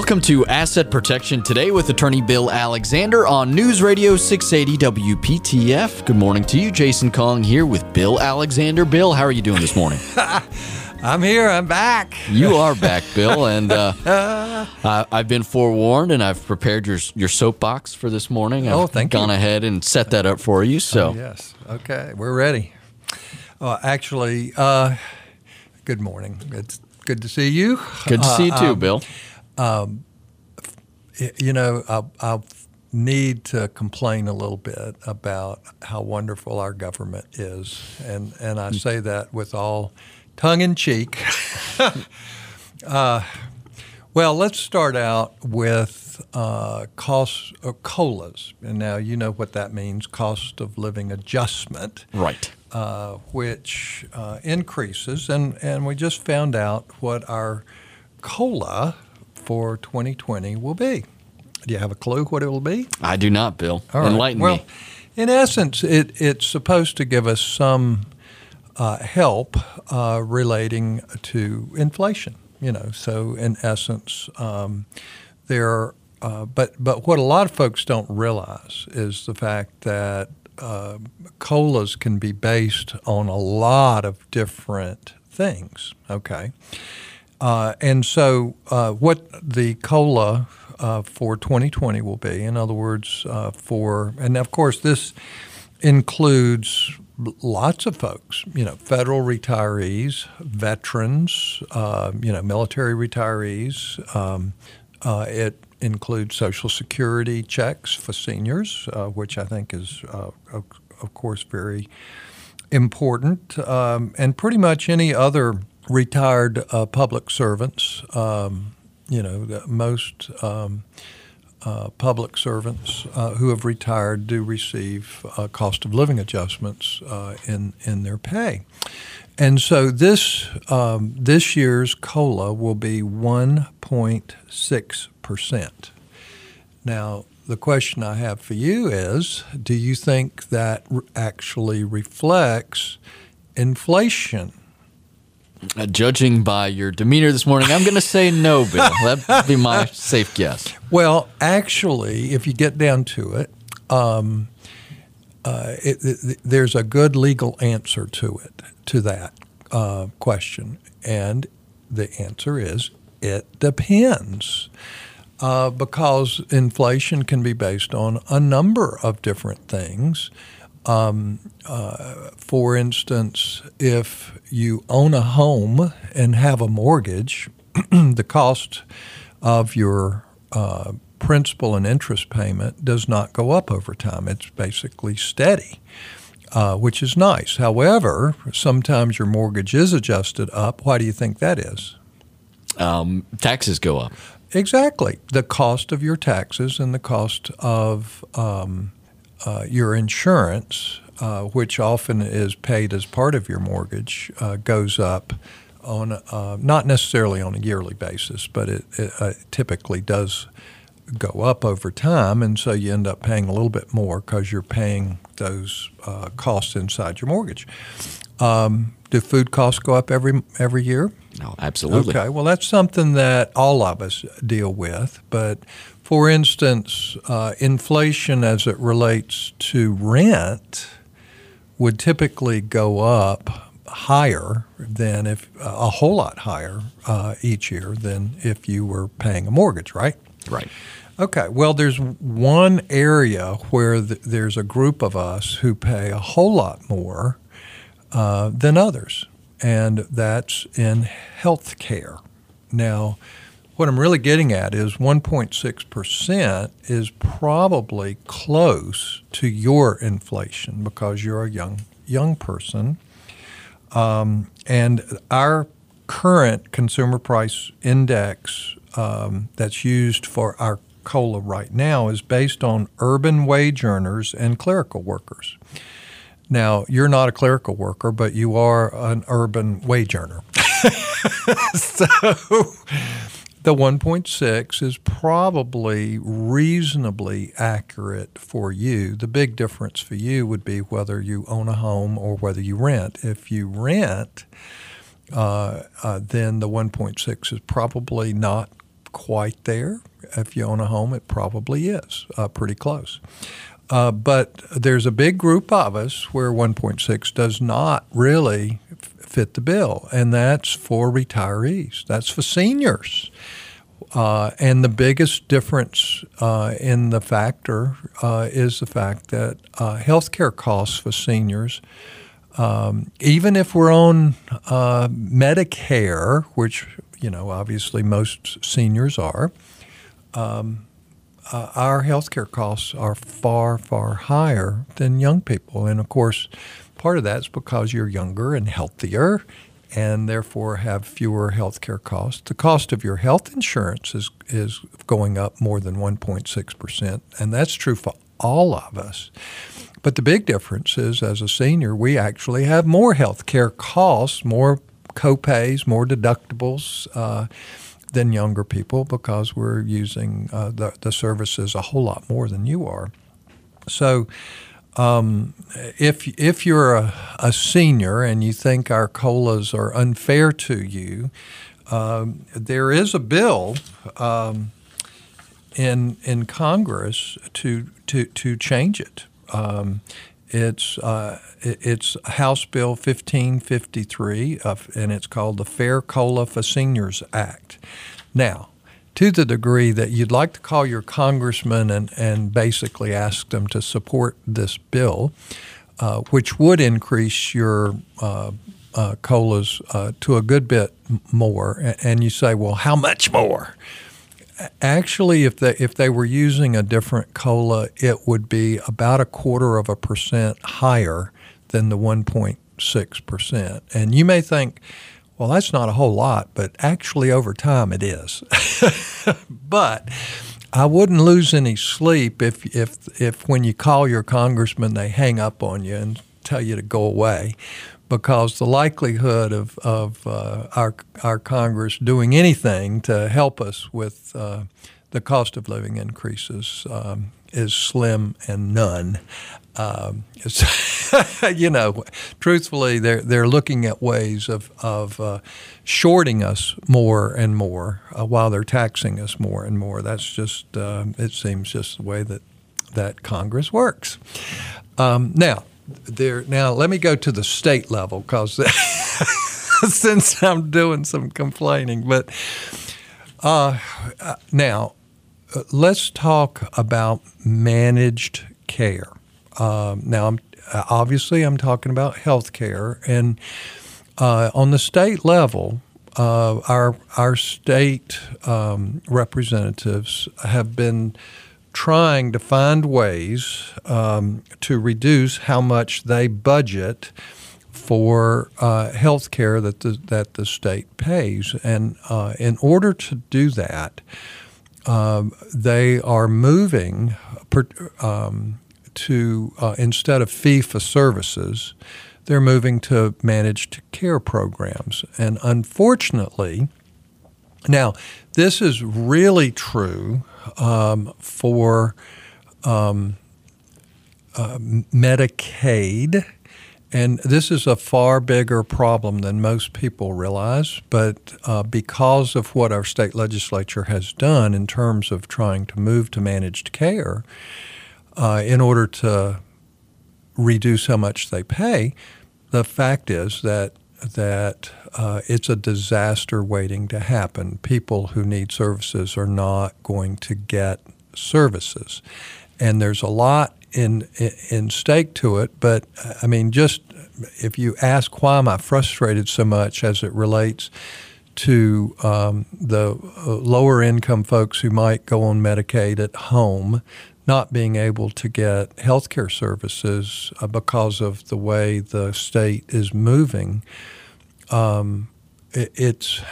Welcome to Asset Protection today with attorney Bill Alexander on News Radio 680 WPTF. Good morning to you. Jason Kong here with Bill Alexander. Bill, how are you doing this morning? I'm here. I'm back. You are back, Bill, and uh, I, I've been forewarned, and I've prepared your your soapbox for this morning. I've Oh, thank gone you. ahead and set that up for you. So, Yes. Okay. We're ready. Uh, actually, uh, good morning. It's good to see you. good to see you Uh, too, um, Bill. Y- You know, I, I need to complain a little bit about how wonderful our government is, and and I say that with all tongue in cheek. uh, well, let's start out with uh, cost uh, colas, and now you know what that means: cost of living adjustment. Right. uh, which uh, increases, and, and we just found out what our COLA for 2020 will be. Do you have a clue what it will be? I do not, Bill. All right. Enlighten well, me. in essence, it, it's supposed to give us some uh, help uh, relating to inflation. You know, so in essence, um, there. Uh, but but what a lot of folks don't realize is the fact that uh, colas can be based on a lot of different things. Okay, uh, and so uh, what the cola uh, for 2020 will be, in other words, uh, for and of course this includes lots of folks, you know, federal retirees, veterans, uh, you know, military retirees. Um, it includes Social Security checks for seniors, which I think is, of, of course, very important, um, and pretty much any other retired uh, public servants. Um, you know, most um, uh, public servants uh, who have retired do receive uh, cost of living adjustments uh, in in their pay, and so this um, this year's cola will be 1.6 percent. Now, the question I have for you is: Do you think that actually reflects inflation? Uh, judging by your demeanor this morning, I'm going to say no, Bill. That'd be my safe guess. Well, actually, if you get down to it, um, uh, it, it, there's a good legal answer to it, to that uh, question. And the answer is it depends. Uh, because inflation can be based on a number of different things. Um, uh, for instance, if you own a home and have a mortgage, the cost of your uh, principal and interest payment does not go up over time. It's basically steady, uh, which is nice. However, sometimes your mortgage is adjusted up. Why do you think that is? Um, taxes go up. Exactly. The cost of your taxes and the cost of um, uh, your insurance, uh, which often is paid as part of your mortgage, uh, goes up on uh, not necessarily on a yearly basis, but it, it uh, typically does go up over time, and so you end up paying a little bit more because you're paying those uh, costs inside your mortgage. Um, do food costs go up every every year? No, absolutely. Okay, well, that's something that all of us deal with. But for instance, uh, inflation as it relates to rent would typically go up higher than if a whole lot higher uh, each year than if you were paying a mortgage, right? Right. Okay, well, there's one area where th- there's a group of us who pay a whole lot more uh, than others, and that's in health care. Now, what I'm really getting at is 1.6% is probably close to your inflation because you're a young young person, um, and our current consumer price index um, that's used for our COLA right now is based on urban wage earners and clerical workers. Now, you're not a clerical worker, but you are an urban wage earner. so the 1.6 is probably reasonably accurate for you. The big difference for you would be whether you own a home or whether you rent. If you rent, uh, uh, then the 1.6 is probably not quite there. If you own a home, it probably is uh, pretty close. Uh, but there's a big group of us where 1.6 does not really fit the bill, and that's for retirees. That's for seniors. Uh, and the biggest difference uh, in the factor uh, is the fact that uh, healthcare costs for seniors, um, even if we're on uh, Medicare, which you know obviously most seniors are, um, uh, our healthcare costs are far, far higher than young people. And of course, part of that's because you're younger and healthier and therefore have fewer healthcare costs. The cost of your health insurance is, is going up more than 1.6%, and that's true for all of us. But the big difference is as a senior, we actually have more health care costs, more copays, more deductibles. Uh, than younger people because we're using uh, the, the services a whole lot more than you are. So, um, if if you're a, a, senior and you think our colas are unfair to you, um, there is a bill um, in in Congress to to to change it. Um, it's uh, it's House Bill 1553, and it's called the Fair COLA for Seniors Act. Now, to the degree that you'd like to call your congressman and, and basically ask them to support this bill, uh, which would increase your uh, uh, colas uh, to a good bit more, and you say, well, how much more? Actually, if they if they were using a different cola, it would be about a quarter of a percent higher than the 1.6 percent. And you may think, well, that's not a whole lot, but actually over time it is. but I wouldn't lose any sleep if if if when you call your congressman they hang up on you and tell you to go away because the likelihood of, of uh, our, our Congress doing anything to help us with uh, the cost of living increases um, is slim and none. Um, you know, truthfully, they're they're looking at ways of of uh, shorting us more and more uh, while they're taxing us more and more. That's just uh, it seems just the way that that Congress works. Um, now, there now let me go to the state level because since I'm doing some complaining, but uh, now uh, let's talk about managed care. Um, now, I'm, obviously, I'm talking about health care, and uh, on the state level, uh, our our state um, representatives have been trying to find ways um, to reduce how much they budget for uh, health care that the, that the state pays. And uh, in order to do that, um, they are moving per, um, to, uh, instead of fee for services, they're moving to managed care programs. And unfortunately, now, this is really true um, for um, uh, Medicaid. And this is a far bigger problem than most people realize. But uh, because of what our state legislature has done in terms of trying to move to managed care, uh, in order to reduce how much they pay, the fact is that that uh, it's a disaster waiting to happen. People who need services are not going to get services, and there's a lot in in stake to it. But I mean, just if you ask why am I frustrated so much as it relates to um, the uh, lower income folks who might go on Medicaid at home, not being able to get health care services uh, because of the way the state is moving um, it, it's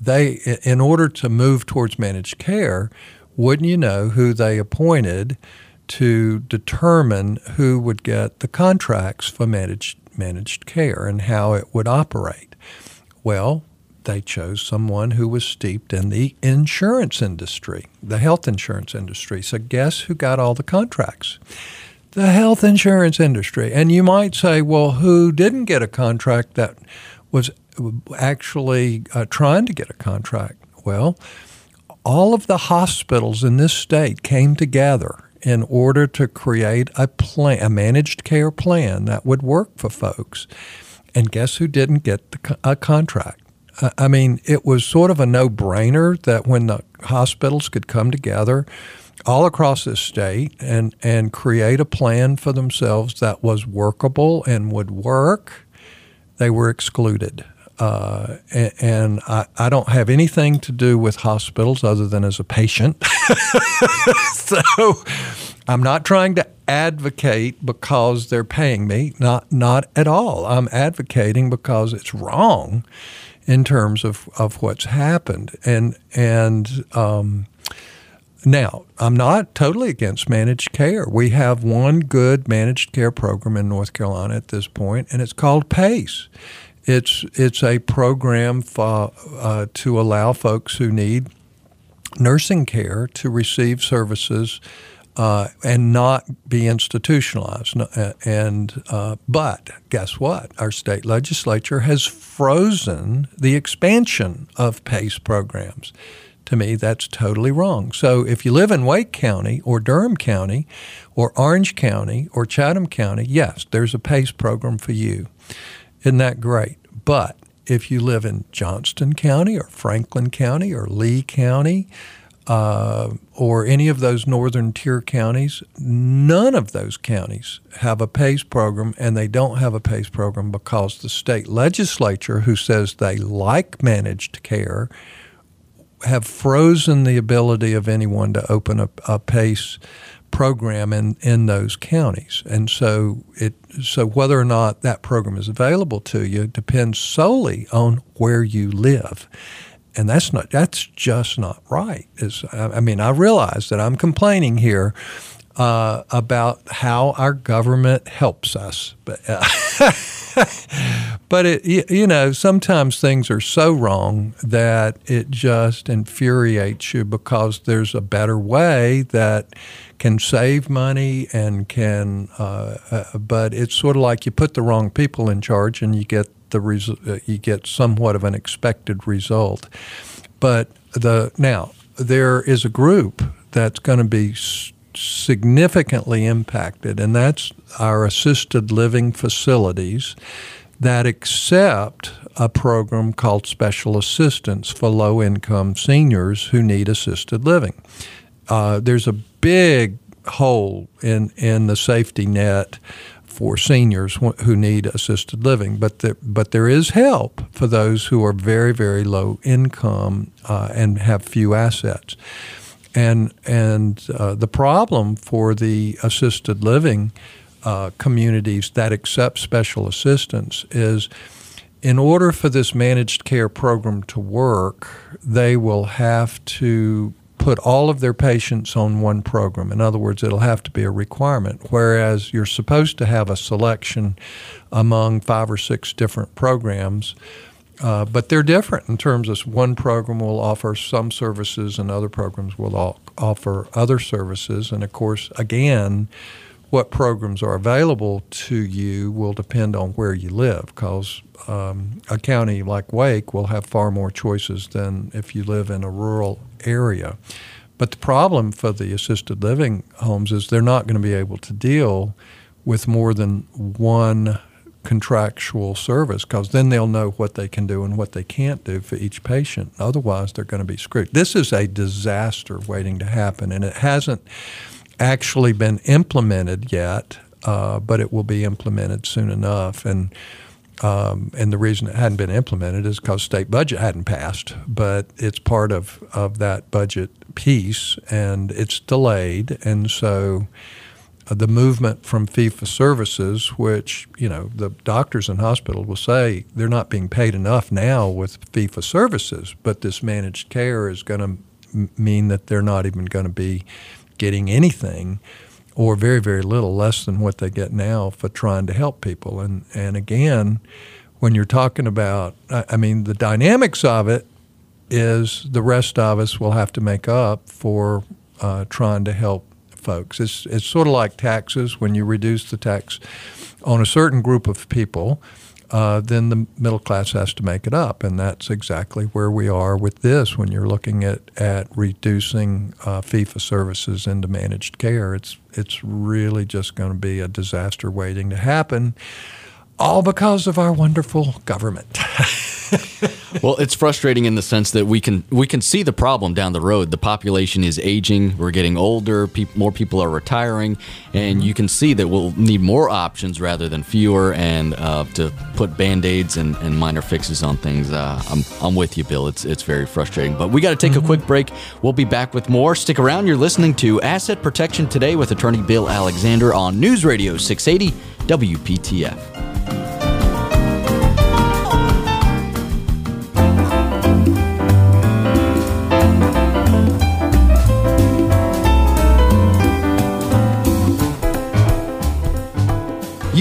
they in order to move towards managed care, wouldn't you know who they appointed to determine who would get the contracts for managed managed care and how it would operate? Well, they chose someone who was steeped in the insurance industry, the health insurance industry. So guess who got all the contracts? The health insurance industry. And you might say, well, who didn't get a contract that was actually uh, trying to get a contract. Well, all of the hospitals in this state came together in order to create a plan, a managed care plan that would work for folks. And guess who didn't get the, a contract? I mean, it was sort of a no-brainer that when the hospitals could come together all across this state and and create a plan for themselves that was workable and would work, they were excluded. Uh, and, and I, I, don't have anything to do with hospitals other than as a patient. so I'm not trying to advocate because they're paying me. Not not at all. I'm advocating because it's wrong in terms of, of what's happened. And and um, now, I'm not totally against managed care. We have one good managed care program in North Carolina at this point, and it's called PACE. It's it's a program for, uh, to allow folks who need nursing care to receive services uh, and not be institutionalized. Uh, and uh, but guess what? Our state legislature has frozen the expansion of PACE programs. To me, that's totally wrong. So if you live in Wake County or Durham County or Orange County or Chatham County, yes, there's a PACE program for you. Isn't that great? But if you live in Johnston County or Franklin County or Lee County uh, or any of those northern tier counties, none of those counties have a PACE program, and they don't have a PACE program because the state legislature, who says they like managed care, have frozen the ability of anyone to open a, a PACE program in, in those counties. And so it so whether or not that program is available to you depends solely on where you live. And that's not that's just not right. Is I mean I realize that I'm complaining here uh, about how our government helps us, but uh, but it, you know, sometimes things are so wrong that it just infuriates you because there's a better way that can save money and can, uh, uh, but it's sort of like you put the wrong people in charge and you get the res- uh, you get somewhat of an expected result. But the now there is a group that's going to be significantly impacted, and that's our assisted living facilities that accept a program called Special Assistance for low income seniors who need assisted living. Uh, there's a big hole in, in the safety net for seniors who need assisted living, but there, but there is help for those who are very, very low income uh, and have few assets. And and uh, the problem for the assisted living uh, communities that accept special assistance is in order for this managed care program to work, they will have to put all of their patients on one program. In other words, it'll have to be a requirement, whereas you're supposed to have a selection among five or six different programs. Uh, but they're different in terms of one program will offer some services and other programs will offer other services. And of course, again, what programs are available to you will depend on where you live because um, a county like Wake will have far more choices than if you live in a rural area. But the problem for the assisted living homes is they're not going to be able to deal with more than one contractual service because then they'll know what they can do and what they can't do for each patient. Otherwise, they're going to be screwed. This is a disaster waiting to happen, and it hasn't actually been implemented yet, uh, but it will be implemented soon enough. And um, and the reason it hadn't been implemented is because state budget hadn't passed, but it's part of, of that budget piece, and it's delayed, and so uh, the movement from for services, which you know the doctors in hospital will say they're not being paid enough now with for services, but this managed care is going to m- mean that they're not even going to be getting anything or very, very little, less than what they get now for trying to help people. And, and again, when you're talking about, I mean, the dynamics of it is the rest of us will have to make up for uh, trying to help folks. It's, it's sort of like taxes when you reduce the tax on a certain group of people. Uh, then the middle class has to make it up. And that's exactly where we are with this when you're looking at, at reducing uh, for services into managed care. It's, it's really just going to be a disaster waiting to happen, all because of our wonderful government. well, it's frustrating in the sense that we can we can see the problem down the road. The population is aging. We're getting older. Pe- more people are retiring, and mm-hmm. you can see that we'll need more options rather than fewer. And uh, to put band aids and, and, minor fixes on things, uh, I'm I'm with you, Bill. It's it's very frustrating. But we got to take mm-hmm. a quick break. We'll be back with more. Stick around. You're listening to Asset Protection Today with Attorney Bill Alexander on News Radio 680 WPTF.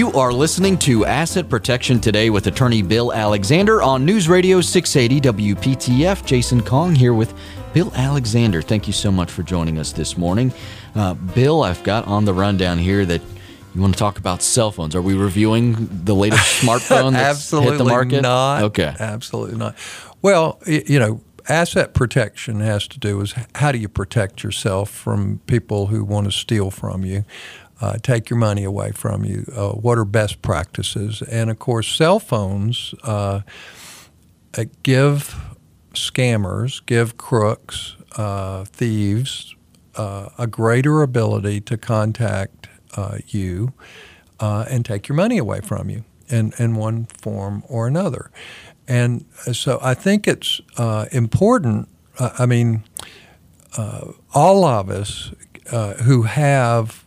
You are listening to Asset Protection Today with attorney Bill Alexander on News Radio 680 WPTF. Jason Kong here with Bill Alexander. Thank you so much for joining us this morning. Uh, Bill, I've got on the rundown here that you want to talk about cell phones. Are we reviewing the latest smartphone that's Absolutely hit the market? not. Okay. Absolutely not. Well, you know, asset protection has to do is how do you protect yourself from people who want to steal from you uh, take your money away from you. Uh, what are best practices? And of course, cell phones uh, uh give scammers, give crooks, uh, thieves uh, a greater ability to contact you and take your money away from you in, in one form or another. And so I think it's important. I mean, all of us who have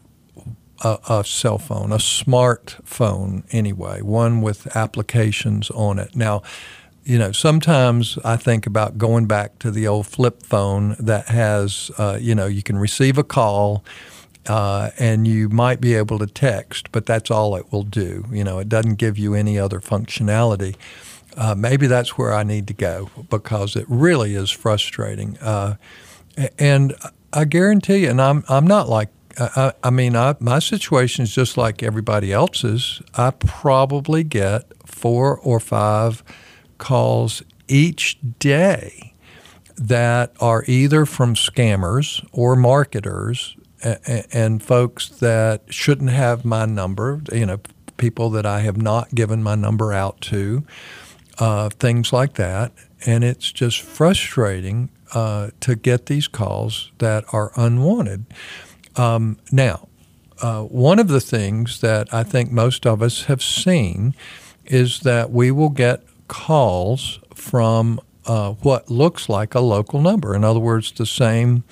a, a cell phone, a smartphone anyway, one with applications on it. Now, you know, sometimes I think about going back to the old flip phone that has, uh, you know, you can receive a call uh, and you might be able to text, but that's all it will do. You know, it doesn't give you any other functionality. Uh, maybe that's where I need to go because it really is frustrating. Uh, and I guarantee you, and I'm I'm not like I, I mean, I, my situation is just like everybody else's. I probably get four or five calls each day that are either from scammers or marketers and, and folks that shouldn't have my number, you know, people that I have not given my number out to, uh, things like that. And it's just frustrating uh, to get these calls that are unwanted. Um, now, uh, one of the things that I think most of us have seen is that we will get calls from uh, what looks like a local number. In other words, the same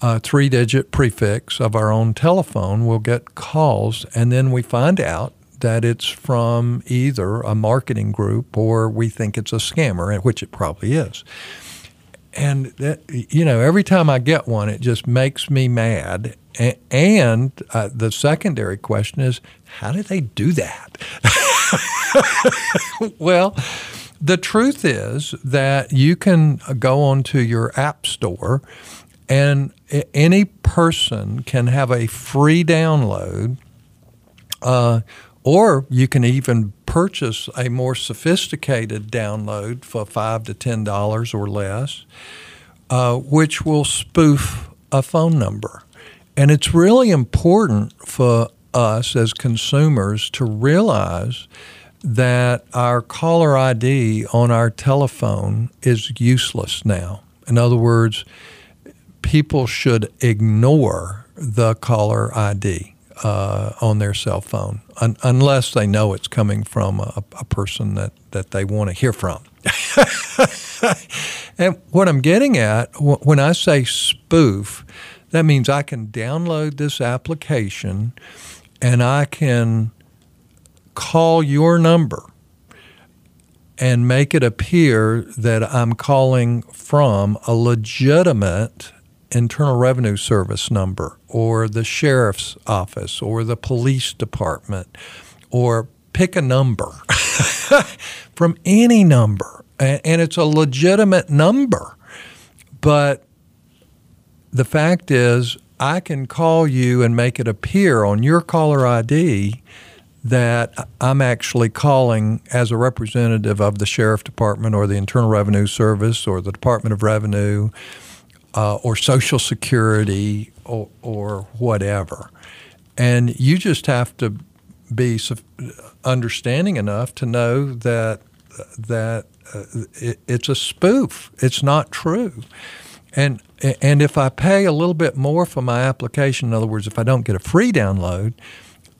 uh, three digit prefix of our own telephone will get calls, and then we find out that it's from either a marketing group or we think it's a scammer, which it probably is and that, you know every time I get one, it just makes me mad. And, uh, the secondary question is, how do they do that? well, the truth is that you can go onto your app store, and any person can have a free download. Uh, or you can even purchase a more sophisticated download for five to ten dollars or less, uh, which will spoof a phone number. And it's really important for us as consumers to realize that our caller ID on our telephone is useless now. In other words, people should ignore the caller ID uh, on their cell phone, un- unless they know it's coming from a, a person that, that they want to hear from. and what I'm getting at when I say spoof, that means I can download this application and I can call your number and make it appear that I'm calling from a legitimate Internal Revenue Service number or the sheriff's office or the police department or pick a number from any number. And it's a legitimate number. But the fact is, I can call you and make it appear on your caller ID that I'm actually calling as a representative of the sheriff department or the Internal Revenue Service or the Department of Revenue uh, or Social Security or, or whatever. And you just have to be understanding enough to know that that uh, it, it's a spoof. It's not true. And and if I pay a little bit more for my application, in other words, if I don't get a free download,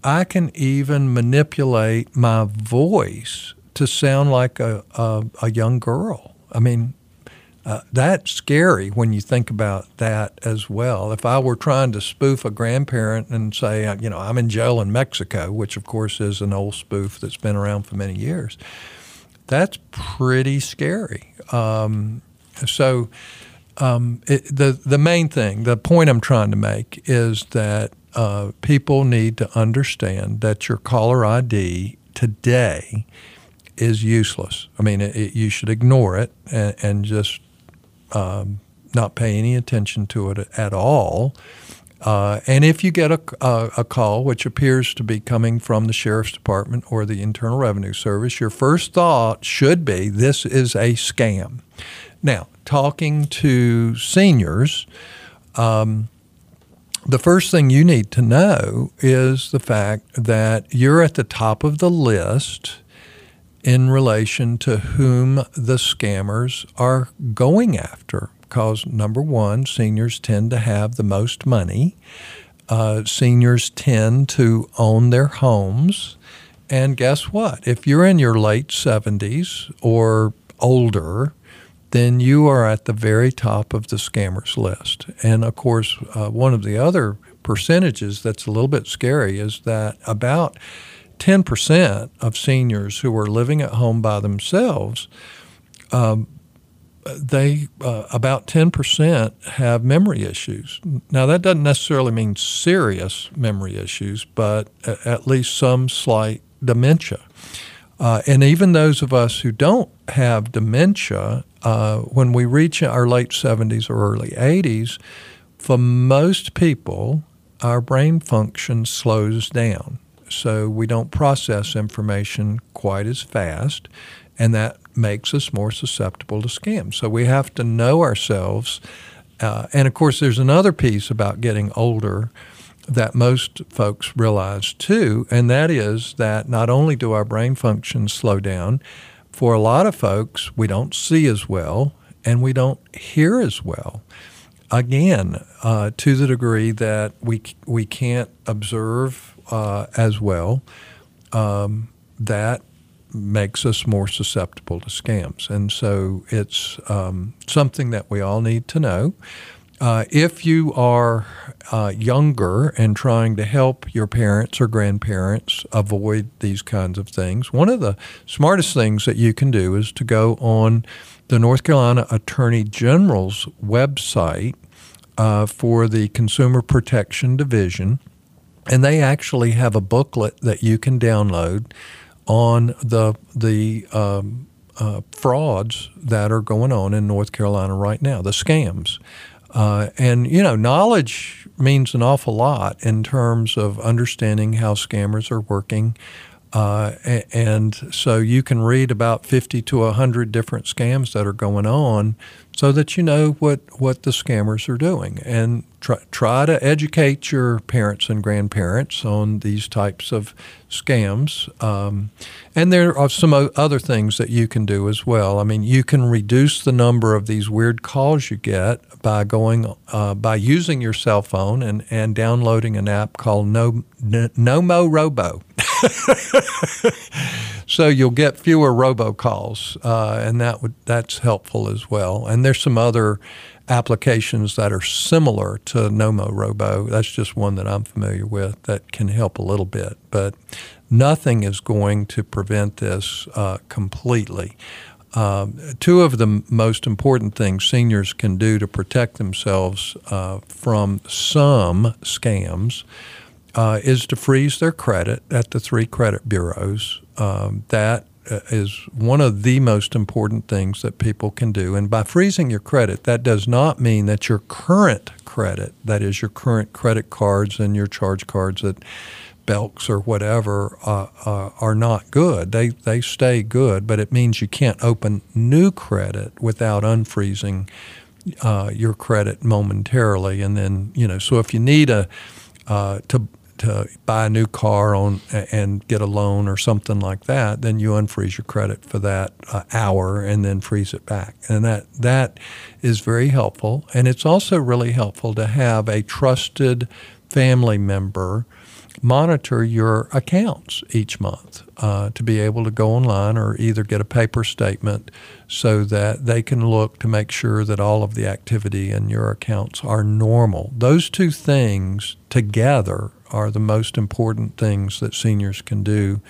I can even manipulate my voice to sound like a, a, a young girl. I mean, uh, that's scary when you think about that as well. If I were trying to spoof a grandparent and say, uh, you know, I'm in jail in Mexico, which of course is an old spoof that's been around for many years, that's pretty scary. Um, so, um, it, the the main thing, the point I'm trying to make is that uh, people need to understand that your caller ID today is useless. I mean, it, it, you should ignore it and, and just um, not pay any attention to it at all. Uh, and if you get a, a, a, call which appears to be coming from the sheriff's department or the Internal Revenue Service, your first thought should be this is a scam. Now, talking to seniors, um, the first thing you need to know is the fact that you're at the top of the list in relation to whom the scammers are going after. Because, number one, seniors tend to have the most money. Uh, seniors tend to own their homes. And guess what? If you're in your late 70s or older, then you are at the very top of the scammers list. And of course, uh, one of the other percentages that's a little bit scary is that about 10% of seniors who are living at home by themselves, um, they uh, about 10% have memory issues. Now, that doesn't necessarily mean serious memory issues, but at least some slight dementia. Uh, and even those of us who don't have dementia, uh, when we reach our late 70s or early 80s, for most people, our brain function slows down so we don't process information quite as fast, and that makes us more susceptible to scams. So we have to know ourselves. Uh, and of course, there's another piece about getting older that most folks realize too, and that is that not only do our brain functions slow down, for a lot of folks, we don't see as well and we don't hear as well again, uh, to the degree that we we can't observe uh, as well, um, that makes us more susceptible to scams. And so it's um, something that we all need to know. Uh, if you are uh, younger and trying to help your parents or grandparents avoid these kinds of things, one of the smartest things that you can do is to go on the North Carolina Attorney General's website uh, for the Consumer Protection Division, and they actually have a booklet that you can download on the the um, uh, frauds that are going on in North Carolina right now, the scams. Uh, and you know, knowledge means an awful lot in terms of understanding how scammers are working, uh, and so you can read about 50 to 100 different scams that are going on so that you know what, what the scammers are doing. And try, try to educate your parents and grandparents on these types of scams. Um, and there are some other things that you can do as well. I mean, you can reduce the number of these weird calls you get by going uh, by using your cell phone and, and downloading an app called No Nomorobo. so you'll get fewer robocalls, uh, and that would that's helpful as well. And there's some other applications that are similar to Nomorobo. That's just one that I'm familiar with that can help a little bit, but nothing is going to prevent this uh, completely. Um, two of the most important things seniors can do to protect themselves uh, from some scams uh, is to freeze their credit at the three credit bureaus. Um, that uh, is one of the most important things that people can do. And by freezing your credit, that does not mean that your current credit, that is your current credit cards and your charge cards that Belks or whatever uh, uh, are not good. They they stay good, but it means you can't open new credit without unfreezing uh, your credit momentarily. And then you know, so if you need a uh, to to buy a new car on and get a loan or something like that, then you unfreeze your credit for that uh, hour and then freeze it back. And that that is very helpful. And it's also really helpful to have a trusted family member monitor your accounts each month uh, to be able to go online or either get a paper statement so that they can look to make sure that all of the activity in your accounts are normal. Those two things together are the most important things that seniors can do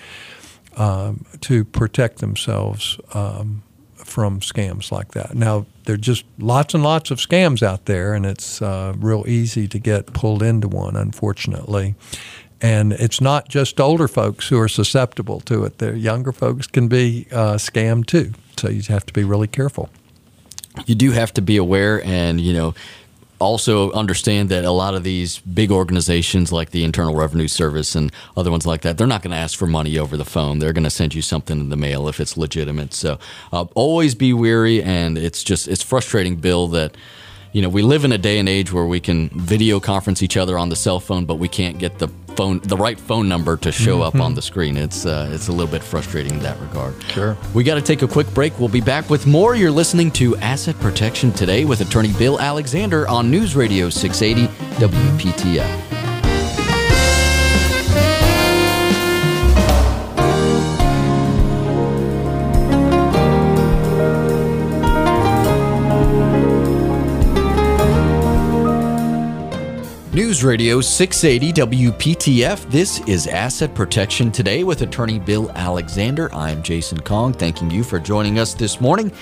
um, to protect themselves um, from scams like that. Now, there are just lots and lots of scams out there, and it's uh, real easy to get pulled into one, unfortunately. And it's not just older folks who are susceptible to it. The younger folks can be uh, scammed too. So you have to be really careful. You do have to be aware, and you know, also understand that a lot of these big organizations like the Internal Revenue Service and other ones like that, they're not going to ask for money over the phone. They're going to send you something in the mail if it's legitimate. So uh, always be wary, and it's just it's frustrating, Bill, that you know we live in a day and age where we can video conference each other on the cell phone, but we can't get the phone the right phone number to show mm-hmm. up on the screen. It's uh, it's a little bit frustrating in that regard. Sure. We got to take a quick break. We'll be back with more. You're listening to Asset Protection today with attorney Bill Alexander on News Radio 680 WPTF. News Radio 680 WPTF. This is Asset Protection Today with attorney Bill Alexander. I'm Jason Kong, thanking you for joining us this morning.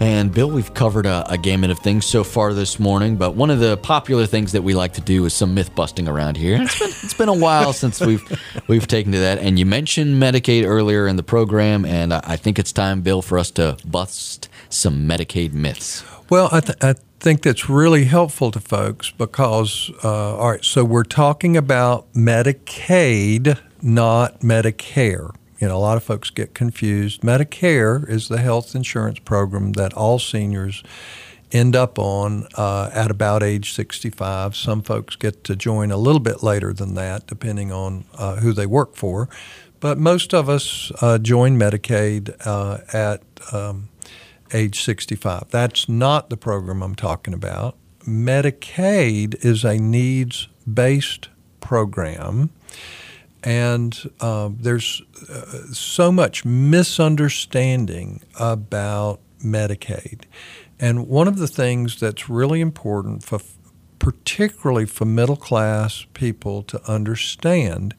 And Bill, we've covered a, a, gamut of things so far this morning, but one of the popular things that we like to do is some myth busting around here. It's been, it's been a while since we've we've taken to that. And you mentioned Medicaid earlier in the program, and I think it's time, Bill, for us to bust some Medicaid myths. Well, I, th- I think that's really helpful to folks because, uh, all right, so we're talking about Medicaid, not Medicare. You know, a lot of folks get confused. Medicare is the health insurance program that all seniors end up on uh, at about age 65. Some folks get to join a little bit later than that, depending on uh, who they work for. But most of us uh, join Medicaid uh, at um, age 65. That's not the program I'm talking about. Medicaid is a needs based program, and uh, there's uh, so much misunderstanding about Medicaid. And one of the things that's really important for particularly for middle class people to understand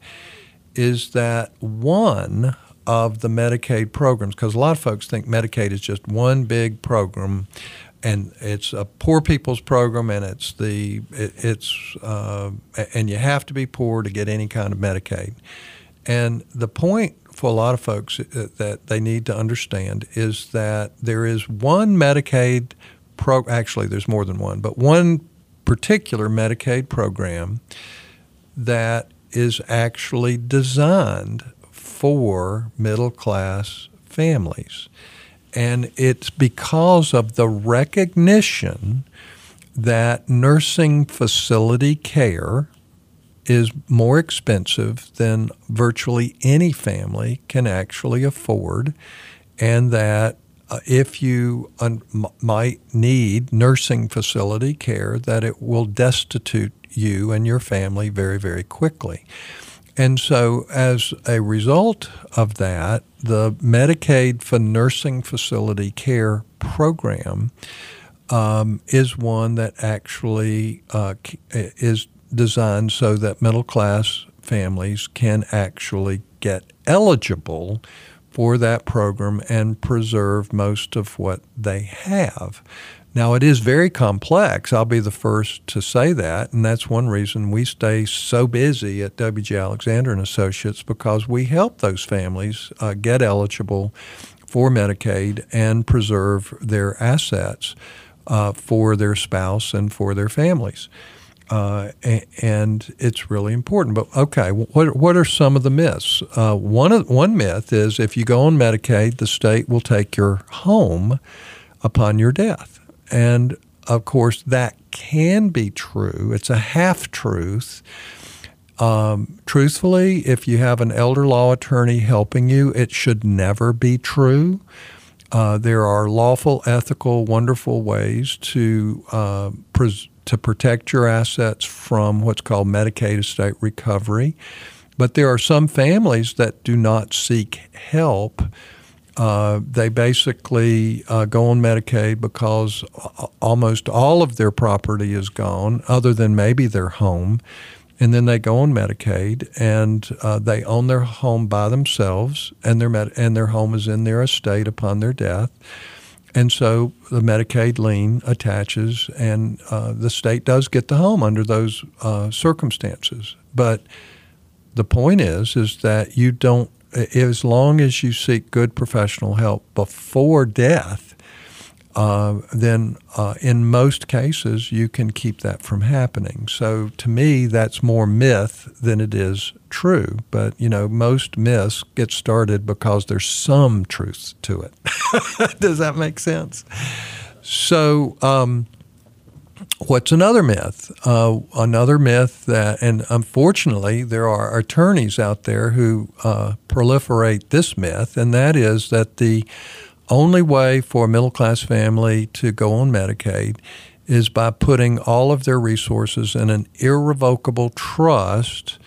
is that one of the Medicaid programs because a lot of folks think Medicaid is just one big program and it's a poor people's program and it's the it, it's uh, and you have to be poor to get any kind of Medicaid. And the point for a lot of folks uh, that they need to understand is that there is one Medicaid pro actually there's more than one, but one particular Medicaid program that is actually designed for middle class families. And it's because of the recognition that nursing facility care is more expensive than virtually any family can actually afford, and that uh, if you un- might need nursing facility care, that it will destitute you and your family very, very quickly. And so, as a result of that, the Medicaid for Nursing Facility Care program um, is one that actually uh, is designed so that middle class families can actually get eligible for that program and preserve most of what they have. Now, it is very complex. I'll be the first to say that. And that's one reason we stay so busy at W.J. Alexander and Associates because we help those families uh, get eligible for Medicaid and preserve their assets uh, for their spouse and for their families. uh, and it's really important. But okay, what what are some of the myths? Uh, one of, one myth is if you go on Medicaid, the state will take your home upon your death, and of course that can be true. It's a half truth. Um, truthfully, if you have an elder law attorney helping you, it should never be true. Uh, there are lawful, ethical, wonderful ways to uh, pres- to protect your assets from what's called Medicaid estate recovery. But there are some families that do not seek help. Uh, they basically uh, go on Medicaid because almost all of their property is gone, other than maybe their home. And then they go on Medicaid and uh, they own their home by themselves, and their, med- and their home is in their estate upon their death. And so the Medicaid lien attaches, and uh, the state does get the home under those uh, circumstances. But the point is, is that you don't, as long as you seek good professional help before death, uh, then uh, in most cases you can keep that from happening. So to me, that's more myth than it is true. But you know, most myths get started because there's some truth to it. Does that make sense? So. Um, what's another myth? Uh, another myth that, and unfortunately, there are attorneys out there who uh, proliferate this myth, and that is that the only way for a middle class family to go on Medicaid is by putting all of their resources in an irrevocable trust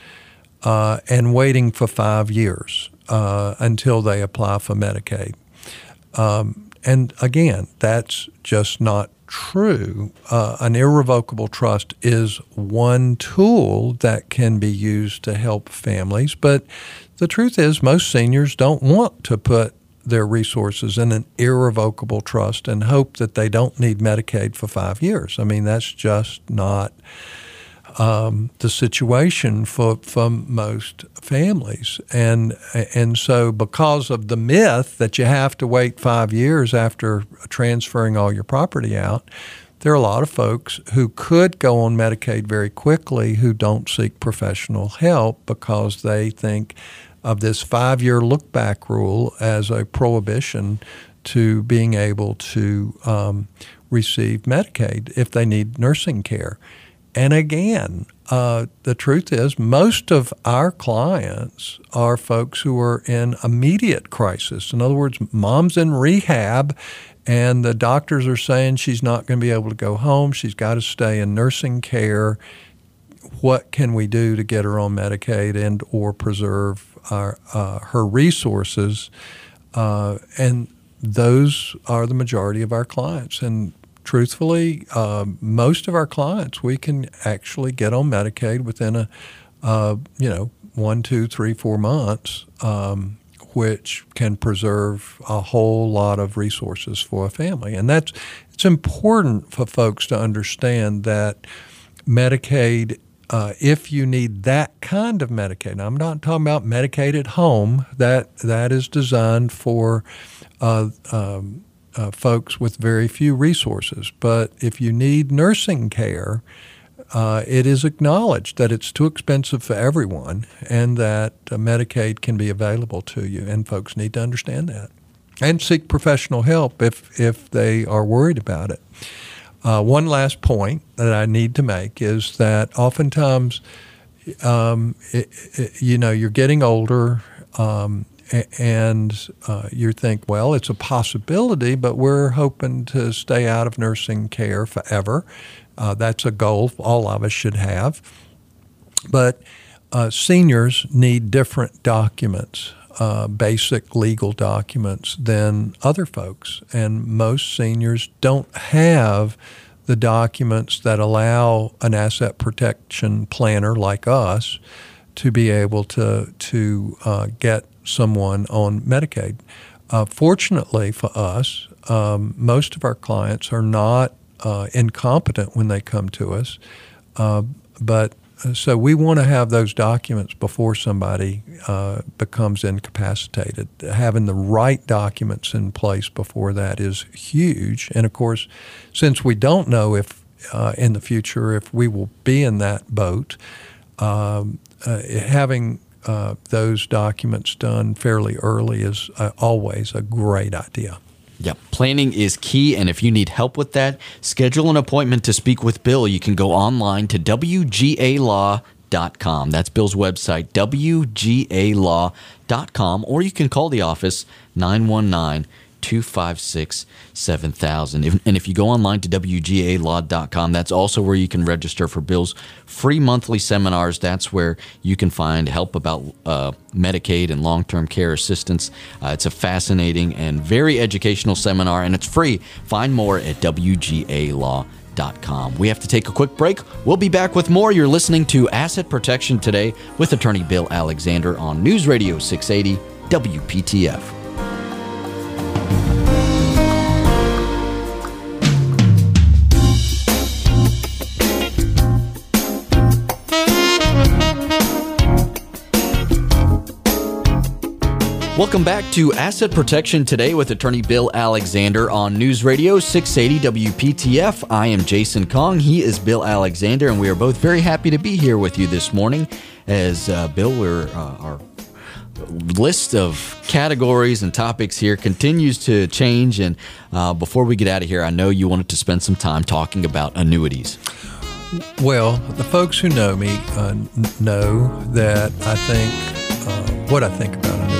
uh, and waiting for five years uh, until they apply for Medicaid. Um, and again, that's just not true. Uh, an irrevocable trust is one tool that can be used to help families, but the truth is, most seniors don't want to put their resources in an irrevocable trust and hope that they don't need Medicaid for five years. I mean, that's just not um, the situation for, for most families. And, and so, because of the myth that you have to wait five years after transferring all your property out, there are a lot of folks who could go on Medicaid very quickly who don't seek professional help because they think of this five year look back rule as a prohibition to being able to um, receive Medicaid if they need nursing care. And again, uh, the truth is, most of our clients are folks who are in immediate crisis. In other words, mom's in rehab, and the doctors are saying she's not going to be able to go home. She's got to stay in nursing care. What can we do to get her on Medicaid and or preserve our, uh, her resources, uh, and those are the majority of our clients. And truthfully, uh, most of our clients we can actually get on Medicaid within a uh, you know one, two, three, four months. Um, which can preserve a whole lot of resources for a family. And that's it's important for folks to understand that Medicaid uh, if you need that kind of Medicaid, now I'm not talking about Medicaid at home. That that is designed for uh, um, uh, folks with very few resources. But if you need nursing care, uh, it is acknowledged that it's too expensive for everyone, and that uh, Medicaid can be available to you. And folks need to understand that and seek professional help if if they are worried about it. Uh, one last point that I need to make is that oftentimes, um, it, it, you know, you're getting older, um, and uh, you think, well, it's a possibility, but we're hoping to stay out of nursing care forever. Uh, that's a goal all of us should have. But uh, seniors need different documents uh, basic legal documents than other folks. And most seniors don't have the documents that allow an asset protection planner like us to be able to, to uh, get someone on Medicaid. Uh, fortunately for us, um, most of our clients are not uh, incompetent when they come to us, uh, but so we want to have those documents before somebody uh, becomes incapacitated. Having the right documents in place before that is huge. And of course, since we don't know if uh, in the future if we will be in that boat. Um, uh, having uh, those documents done fairly early is uh, always a great idea. Yep. Planning is key. And if you need help with that, schedule an appointment to speak with Bill. You can go online to WGALaw.com. That's Bill's website, WGALaw.com, or you can call the office 919 256 7000. And if you go online to WGALaw.com, that's also where you can register for Bill's free monthly seminars. That's where you can find help about uh, Medicaid and long term care assistance. Uh, it's a fascinating and very educational seminar, and it's free. Find more at WGALaw.com. We have to take a quick break. We'll be back with more. You're listening to Asset Protection Today with attorney Bill Alexander on News Radio 680 WPTF. Welcome back to Asset Protection Today with attorney Bill Alexander on News Radio 680 WPTF. I am Jason Kong. He is Bill Alexander, and we are both very happy to be here with you this morning. As uh, Bill, we're, uh, our list of categories and topics here continues to change. And uh, before we get out of here, I know you wanted to spend some time talking about annuities. Well, the folks who know me uh, know that I think uh, what I think about annuities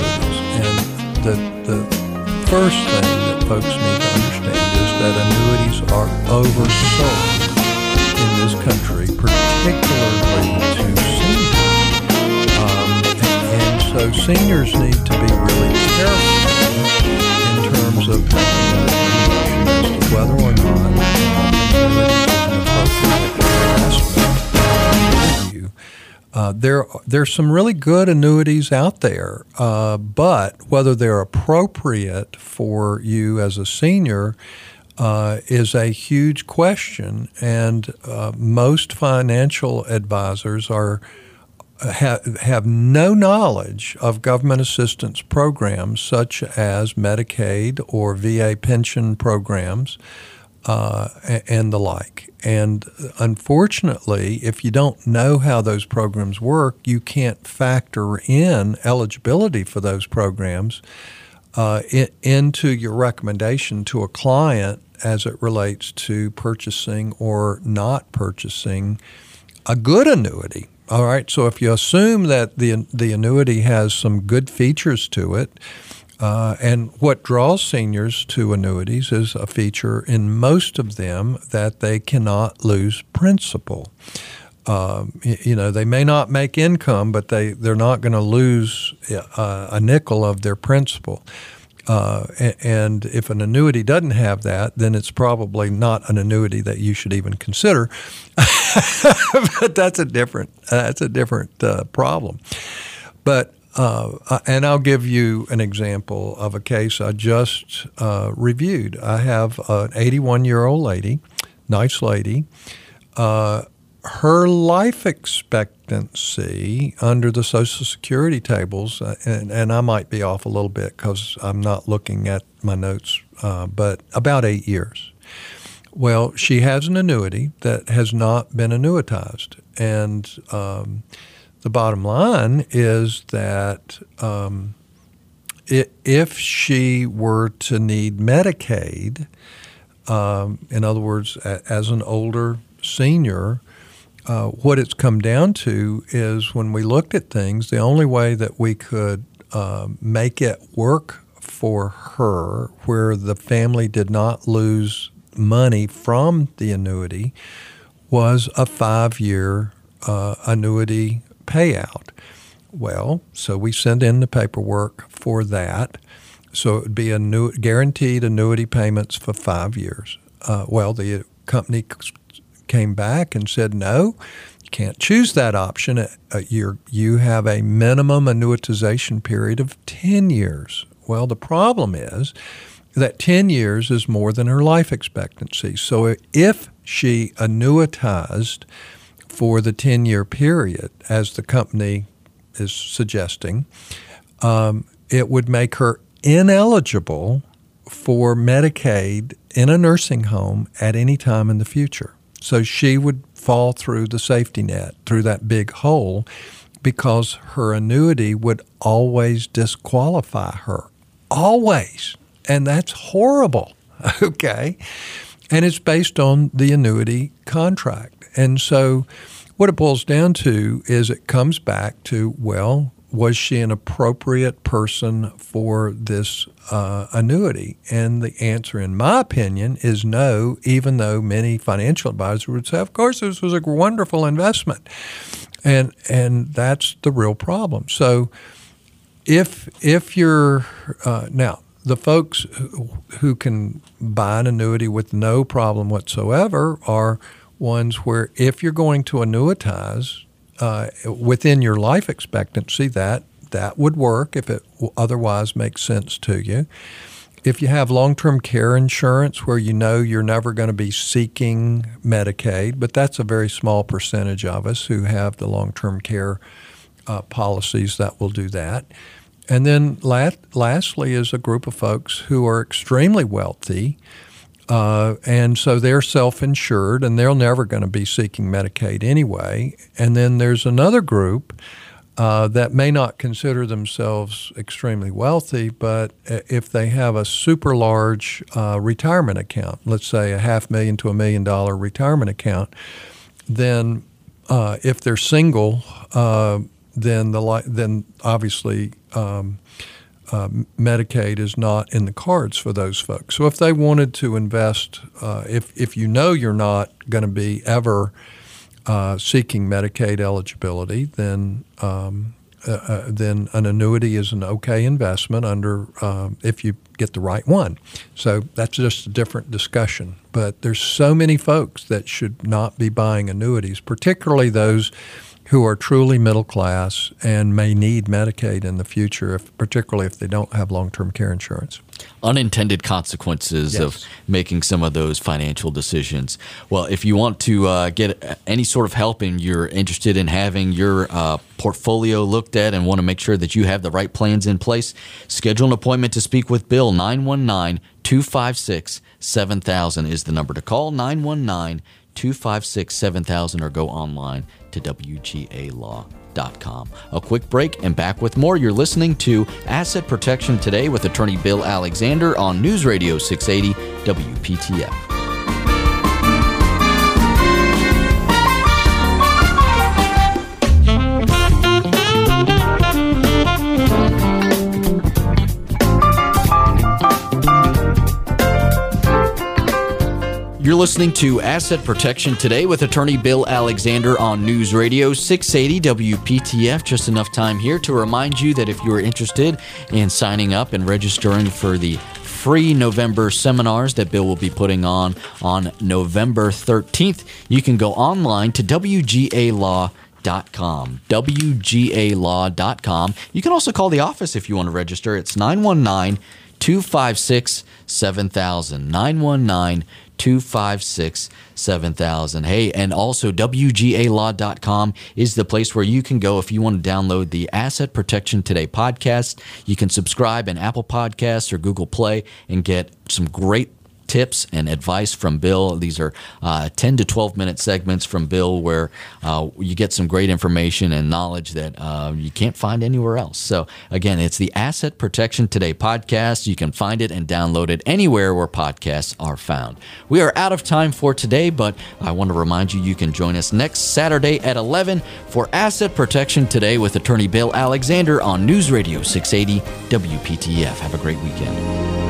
the, the first thing that folks need to understand is that annuities are oversold in this country, particularly to seniors. Um, and, and so seniors need to be really careful in terms of making a determination as to whether or not annuities is an appropriate investment uh, there, there's some really good annuities out there, uh, but whether they're appropriate for you as a senior uh, is a huge question. And uh, most financial advisors are have, have no knowledge of government assistance programs such as Medicaid or VA pension programs uh, and the like. And unfortunately, if you don't know how those programs work, you can't factor in eligibility for those programs uh, into your recommendation to a client as it relates to purchasing or not purchasing a good annuity. All right, so if you assume that the the annuity has some good features to it, uh, and what draws seniors to annuities is a feature in most of them that they cannot lose principal. Um, you know, they may not make income, but they, they're not going to lose uh, a nickel of their principal. Uh, and if an annuity doesn't have that, then it's probably not an annuity that you should even consider. but that's a different that's a different uh, problem. But uh, and I'll give you an example of a case I just uh, reviewed. I have an 81 year old lady, nice lady. Uh, her life expectancy under the Social Security tables, uh, and, and I might be off a little bit because I'm not looking at my notes, uh, but about eight years. Well, she has an annuity that has not been annuitized. And um, the bottom line is that um, it, if she were to need Medicaid, um, in other words, a, as an older senior, uh, what it's come down to is when we looked at things, the only way that we could uh, make it work for her, where the family did not lose money from the annuity, was a five year uh, annuity payout. Well, so we sent in the paperwork for that. So it would be a new, guaranteed annuity payments for five years. Uh, well, the company came back and said, no, you can't choose that option. Uh, you you have a minimum annuitization period of 10 years. Well, the problem is that 10 years is more than her life expectancy. So if she annuitized for the 10 year period, as the company is suggesting, um, it would make her ineligible for Medicaid in a nursing home at any time in the future. So she would fall through the safety net, through that big hole, because her annuity would always disqualify her. Always. And that's horrible. Okay. And it's based on the annuity contract. And so what it boils down to is it comes back to, well, was she an appropriate person for this uh, annuity? And the answer, in my opinion, is no, even though many financial advisors would say, of course, this was a wonderful investment. And, and that's the real problem. So if, if you're, uh, now, the folks who, can buy an annuity with no problem whatsoever are ones where if you're going to annuitize, uh, within your life expectancy, that that would work if it otherwise makes sense to you. If you have long term care insurance where you know you're never going to be seeking Medicaid, but that's a very small percentage of us who have the long term care uh, policies that will do that. And then last, lastly is a group of folks who are extremely wealthy uh, and so they're self insured and they're never going to be seeking Medicaid anyway. And then there's another group uh, that may not consider themselves extremely wealthy, but if they have a super large uh, retirement account, let's say a half million to a million dollar retirement account, then uh, if they're single, uh, then the then obviously um, uh, Medicaid is not in the cards for those folks. So if they wanted to invest, uh, if if you know you're not going to be ever uh, seeking Medicaid eligibility, then um, uh, uh, then an annuity is an okay investment under um, if you get the right one. So that's just a different discussion. But there's so many folks that should not be buying annuities, particularly those who are truly middle class and may need Medicaid in the future, if, particularly if they don't have long term care insurance. Unintended consequences yes. of making some of those financial decisions. Well, if you want to uh, get any sort of help and you're interested in having your uh, portfolio looked at and want to make sure that you have the right plans in place, schedule an appointment to speak with Bill. 919 256 7000 is the number to call. 919 256 7000 or go online to WGALaw.com. A quick break and back with more. You're listening to Asset Protection Today with attorney Bill Alexander on News Radio 680 WPTF. You're listening to Asset Protection Today with attorney Bill Alexander on News Radio 680 WPTF. Just enough time here to remind you that if you're interested in signing up and registering for the free November seminars that Bill will be putting on on November 13th, you can go online to WGALaw.com WGALaw.com. WGALaw.com. You can also call the office if you want to register. It's 919 256 7000. 919 256 7000. Hey, and also WGALaw.com is the place where you can go if you want to download the Asset Protection Today podcast. You can subscribe in Apple Podcasts or Google Play and get some great tips and advice from Bill. These are uh, 10 to 12 minute segments from Bill where uh, you get some great information and knowledge that uh, you can't find anywhere else. So, again, it's the Asset Protection Today podcast. You can find it and download it anywhere where podcasts are found. We are out of time for today, but I want to remind you you can join us next Saturday at 11 for Asset Protection Today with attorney Bill Alexander on News Radio 680 WPTF. Have a great weekend.